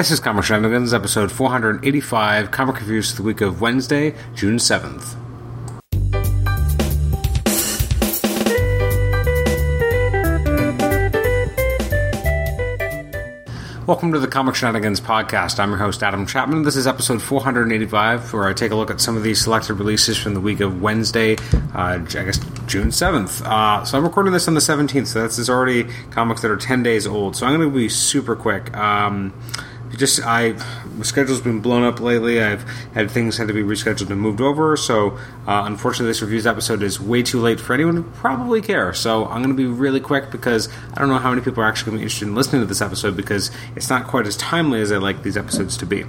This is Comic Shenanigans, episode 485, comic reviews for the week of Wednesday, June 7th. Welcome to the Comic Shenanigans podcast. I'm your host, Adam Chapman. This is episode 485, where I take a look at some of these selected releases from the week of Wednesday, uh, I guess June 7th. Uh, so I'm recording this on the 17th, so this is already comics that are 10 days old. So I'm going to be super quick. Um, just I my schedule's been blown up lately. I've had things had to be rescheduled and moved over. So uh, unfortunately, this reviews episode is way too late for anyone to probably care. So I'm going to be really quick because I don't know how many people are actually going to be interested in listening to this episode because it's not quite as timely as I like these episodes to be.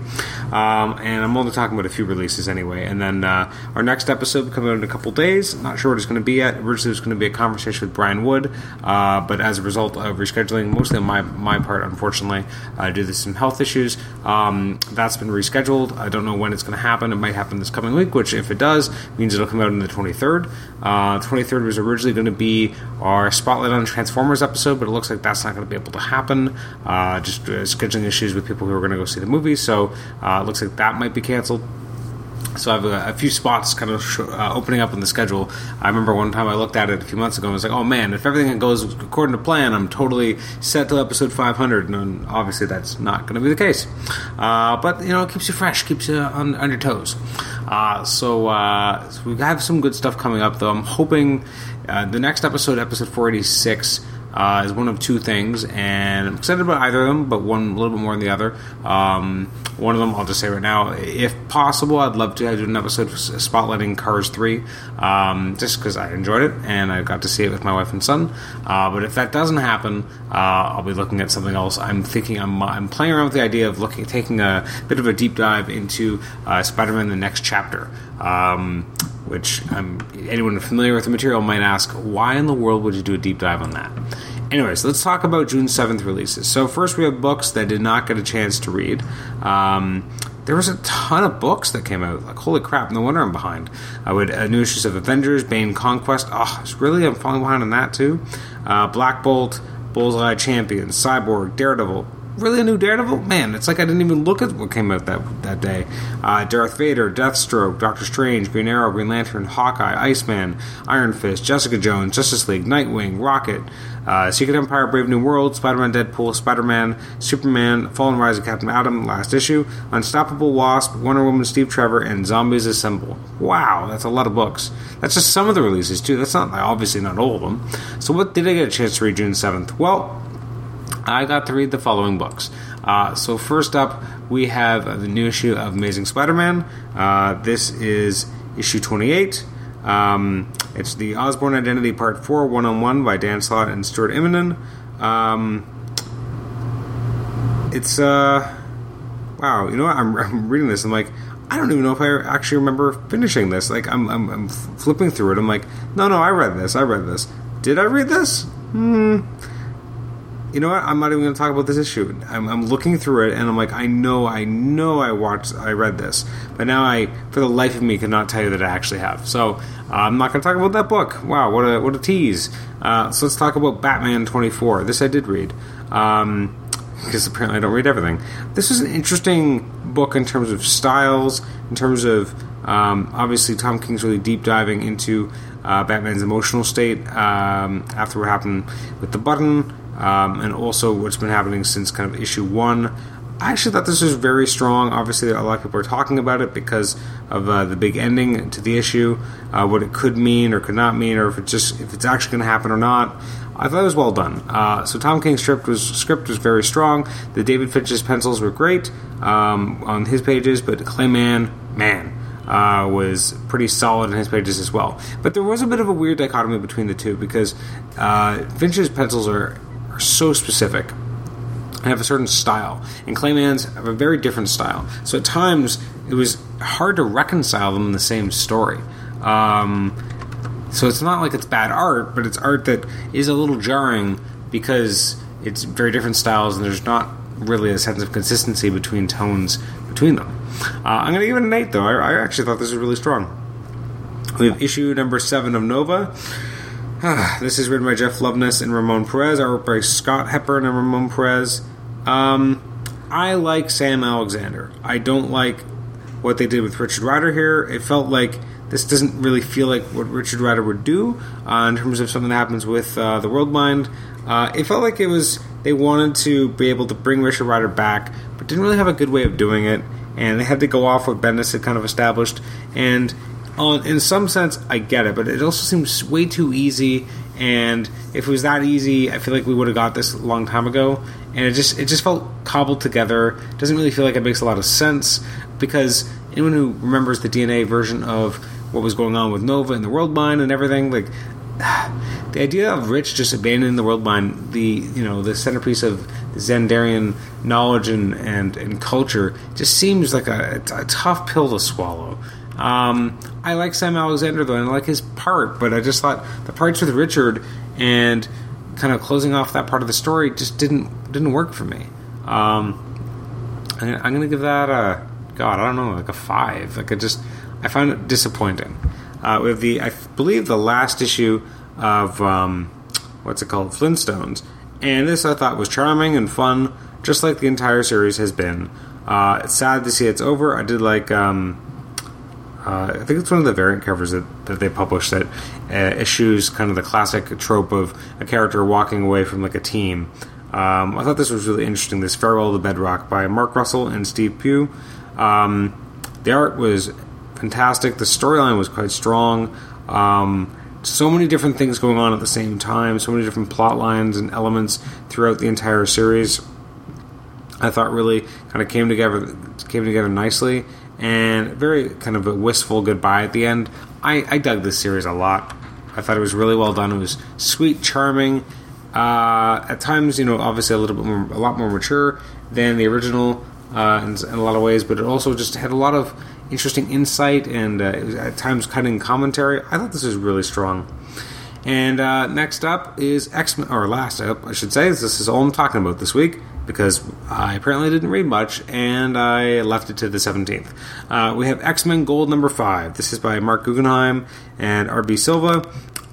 Um, and I'm only talking about a few releases anyway. And then uh, our next episode will come out in a couple days. Not sure what it's going to be yet. Originally, it was going to be a conversation with Brian Wood, uh, but as a result of rescheduling, mostly on my my part, unfortunately, uh, due to some health issues, um, that's been rescheduled. I don't know when it's going to happen. It might happen this coming week, which, if it does, means it'll come out on the 23rd. Uh, 23rd was originally going to be our Spotlight on Transformers episode, but it looks like that's not going to be able to happen. Uh, just uh, scheduling issues with people who are going to go see the movie, so uh, it looks like that might be canceled. So I have a, a few spots kind of sh- uh, opening up in the schedule. I remember one time I looked at it a few months ago and was like, "Oh man, if everything goes according to plan, I'm totally set to episode 500." And obviously, that's not going to be the case. Uh, but you know, it keeps you fresh, keeps you on, on your toes. Uh, so, uh, so, we have some good stuff coming up, though. I'm hoping uh, the next episode, episode 486 uh, is one of two things, and I'm excited about either of them, but one a little bit more than the other. Um, one of them, I'll just say right now, if possible, I'd love to do an episode spotlighting Cars 3, um, just because I enjoyed it and I got to see it with my wife and son. Uh, but if that doesn't happen, uh, I'll be looking at something else. I'm thinking, I'm, I'm playing around with the idea of looking, taking a bit of a deep dive into uh, Spider Man the next chapter. Um, which um, anyone familiar with the material might ask, why in the world would you do a deep dive on that? Anyways, let's talk about June 7th releases. So, first, we have books that did not get a chance to read. Um, there was a ton of books that came out. Like, holy crap, no wonder I'm behind. I would uh, new issues of Avengers, Bane Conquest. Oh, it's really, I'm falling behind on that too. Uh, Black Bolt, Bullseye Champion, Cyborg, Daredevil, really a new Daredevil? Man, it's like I didn't even look at what came out that that day. Uh, Darth Vader, Deathstroke, Doctor Strange, Green Arrow, Green Lantern, Hawkeye, Iceman, Iron Fist, Jessica Jones, Justice League, Nightwing, Rocket, uh, Secret Empire, Brave New World, Spider-Man, Deadpool, Spider-Man, Superman, Fall and Rise of Captain Atom, last issue, Unstoppable Wasp, Wonder Woman, Steve Trevor, and Zombies Assemble. Wow, that's a lot of books. That's just some of the releases too. That's not obviously not all of them. So what did I get a chance to read June seventh? Well. I got to read the following books. Uh, so, first up, we have the new issue of Amazing Spider Man. Uh, this is issue 28. Um, it's the Osborn Identity Part 4 one on one by Dan Slott and Stuart Immonen. Um, it's, uh, wow, you know what? I'm, I'm reading this. I'm like, I don't even know if I actually remember finishing this. Like, I'm, I'm, I'm flipping through it. I'm like, no, no, I read this. I read this. Did I read this? Hmm you know what? I'm not even going to talk about this issue. I'm, I'm, looking through it, and I'm like, I know, I know, I watched, I read this, but now I, for the life of me, cannot tell you that I actually have. So uh, I'm not going to talk about that book. Wow, what a what a tease. Uh, so let's talk about Batman 24. This I did read. Um, because apparently I don't read everything. This is an interesting book in terms of styles, in terms of um, obviously Tom King's really deep diving into uh, Batman's emotional state um, after what happened with the button um, and also what's been happening since kind of issue one. I actually thought this was very strong. Obviously, a lot of people are talking about it because of uh, the big ending to the issue, uh, what it could mean or could not mean, or if it just if it's actually going to happen or not. I thought it was well done. Uh, so Tom King's script was script was very strong. The David Finch's pencils were great um, on his pages, but Clay Mann, man, uh, was pretty solid in his pages as well. But there was a bit of a weird dichotomy between the two because uh, Finch's pencils are so specific and have a certain style, and Clay Mann's have a very different style. So at times it was hard to reconcile them in the same story. Um, so it's not like it's bad art, but it's art that is a little jarring because it's very different styles, and there's not really a sense of consistency between tones between them. Uh, I'm going to give it an eight, though. I, I actually thought this was really strong. We have issue number seven of Nova. this is written by Jeff Loveness and Ramon Perez, art by Scott Hepburn and Ramon Perez. Um, I like Sam Alexander. I don't like what they did with Richard Rider here. It felt like this doesn't really feel like what Richard Rider would do uh, in terms of something that happens with uh, the World Mind. Uh, it felt like it was they wanted to be able to bring Richard Rider back, but didn't really have a good way of doing it, and they had to go off what Bendis had kind of established. And in some sense, I get it, but it also seems way too easy. And if it was that easy, I feel like we would have got this a long time ago. And it just it just felt cobbled together. Doesn't really feel like it makes a lot of sense because anyone who remembers the DNA version of what was going on with Nova and the World Mind and everything, like the idea of Rich just abandoning the World Mind, the you know the centerpiece of Xandarian knowledge and, and, and culture, just seems like a, a tough pill to swallow. Um, I like Sam Alexander though, and I like his part, but I just thought the parts with Richard and kind of closing off that part of the story just didn't didn't work for me. Um, I'm gonna give that a God, I don't know, like a five. Like I just I found it disappointing. Uh, with the I believe the last issue of um, what's it called Flintstones, and this I thought was charming and fun, just like the entire series has been. Uh, it's sad to see it's over. I did like. Um, uh, I think it's one of the variant covers that, that they published that uh, eschews kind of the classic trope of a character walking away from like a team. Um, I thought this was really interesting. This Farewell to Bedrock by Mark Russell and Steve Pugh. Um, the art was fantastic. The storyline was quite strong. Um, so many different things going on at the same time. So many different plot lines and elements throughout the entire series. I thought really kind of came together came together nicely and very kind of a wistful goodbye at the end. I, I dug this series a lot. I thought it was really well done. It was sweet, charming. Uh, at times, you know, obviously a little bit more, a lot more mature than the original uh, in, in, a lot of ways, but it also just had a lot of interesting insight and uh, at times cutting commentary. I thought this was really strong. And uh, next up is X Men, or last up, I should say. This is all I'm talking about this week because I apparently didn't read much and I left it to the 17th. Uh, we have X Men Gold number 5. This is by Marc Guggenheim and R.B. Silva.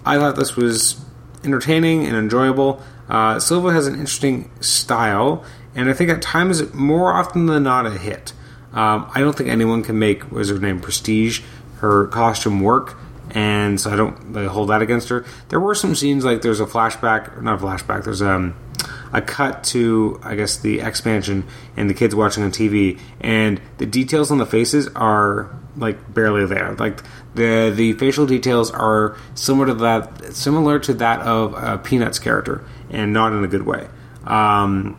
I thought this was entertaining and enjoyable. Uh, Silva has an interesting style, and I think at times, more often than not, a hit. Um, I don't think anyone can make what is her name Prestige her costume work, and so I don't hold that against her. There were some scenes like there's a flashback, not a flashback. There's um, a cut to I guess the expansion and the kids watching on TV, and the details on the faces are like barely there. Like the the facial details are similar to that, similar to that of a Peanuts character, and not in a good way. Um,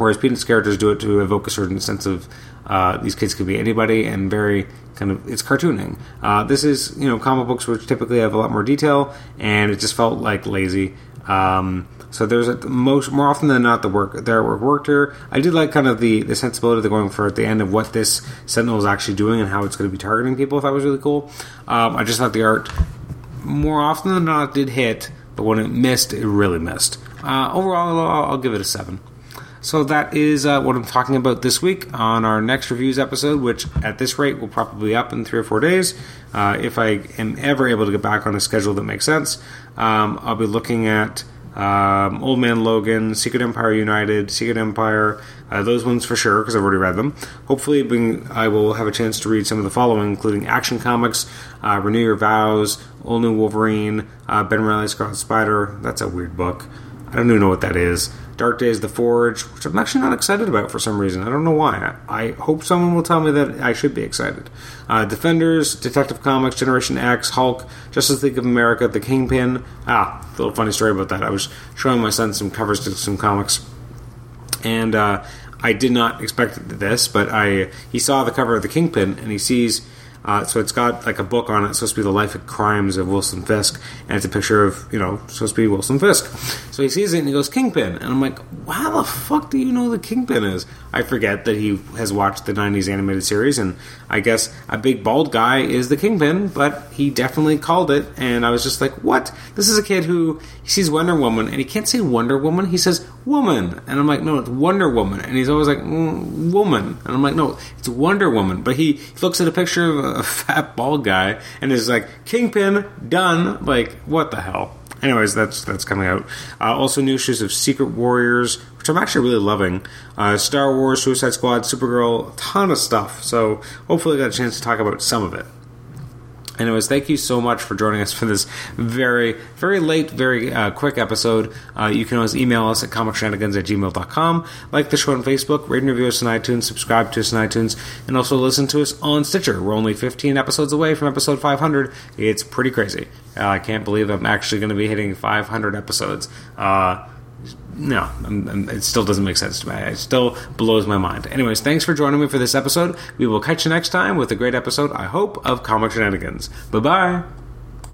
whereas Peanuts characters do it to evoke a certain sense of uh, these kids could be anybody and very kind of it's cartooning. Uh, this is you know comic books which typically have a lot more detail, and it just felt like lazy. Um, so there's a, most more often than not the work their work worked here. I did like kind of the the sensibility they're going for at the end of what this Sentinel is actually doing and how it's going to be targeting people. That was really cool. Um, I just thought the art more often than not did hit, but when it missed, it really missed. Uh, overall, I'll, I'll give it a seven. So that is uh, what I'm talking about this week on our next reviews episode, which at this rate will probably be up in three or four days. Uh, if I am ever able to get back on a schedule that makes sense, um, I'll be looking at um, Old Man Logan, Secret Empire United, Secret Empire, uh, those ones for sure because I've already read them. Hopefully, being, I will have a chance to read some of the following, including Action Comics, uh, Renew Your Vows, All New Wolverine, uh, Ben Reilly's Scarlet Spider. That's a weird book. I don't even know what that is. Dark Days, The Forge, which I'm actually not excited about for some reason. I don't know why. I, I hope someone will tell me that I should be excited. Uh, Defenders, Detective Comics, Generation X, Hulk, Justice League of America, The Kingpin. Ah, a little funny story about that. I was showing my son some covers to some comics, and uh, I did not expect this, but I he saw the cover of The Kingpin, and he sees uh, so it's got like a book on it. It's supposed to be the life and crimes of Wilson Fisk, and it's a picture of you know supposed to be Wilson Fisk. So he sees it and he goes Kingpin, and I'm like, how the fuck do you know the Kingpin is? I forget that he has watched the '90s animated series, and I guess a big bald guy is the Kingpin, but he definitely called it, and I was just like, what? This is a kid who he sees Wonder Woman, and he can't say Wonder Woman, he says woman, and I'm like, no, it's Wonder Woman, and he's always like mm, woman, and I'm like, no, it's Wonder Woman, but he looks at a picture of a fat bald guy and is like, Kingpin, done. Like, what the hell? anyways, that's that's coming out. Uh, also, new issues of Secret Warriors, which I'm actually really loving. Uh, Star Wars, Suicide Squad, Supergirl, a ton of stuff. So hopefully, I got a chance to talk about some of it. Anyways, thank you so much for joining us for this very, very late, very uh, quick episode. Uh, you can always email us at comicshenanigans at gmail.com, like the show on Facebook, rate and review us on iTunes, subscribe to us on iTunes, and also listen to us on Stitcher. We're only 15 episodes away from episode 500. It's pretty crazy. Uh, I can't believe I'm actually going to be hitting 500 episodes. Uh, no, I'm, I'm, it still doesn't make sense to me. It still blows my mind. Anyways, thanks for joining me for this episode. We will catch you next time with a great episode, I hope, of Comic Shenanigans. Bye bye.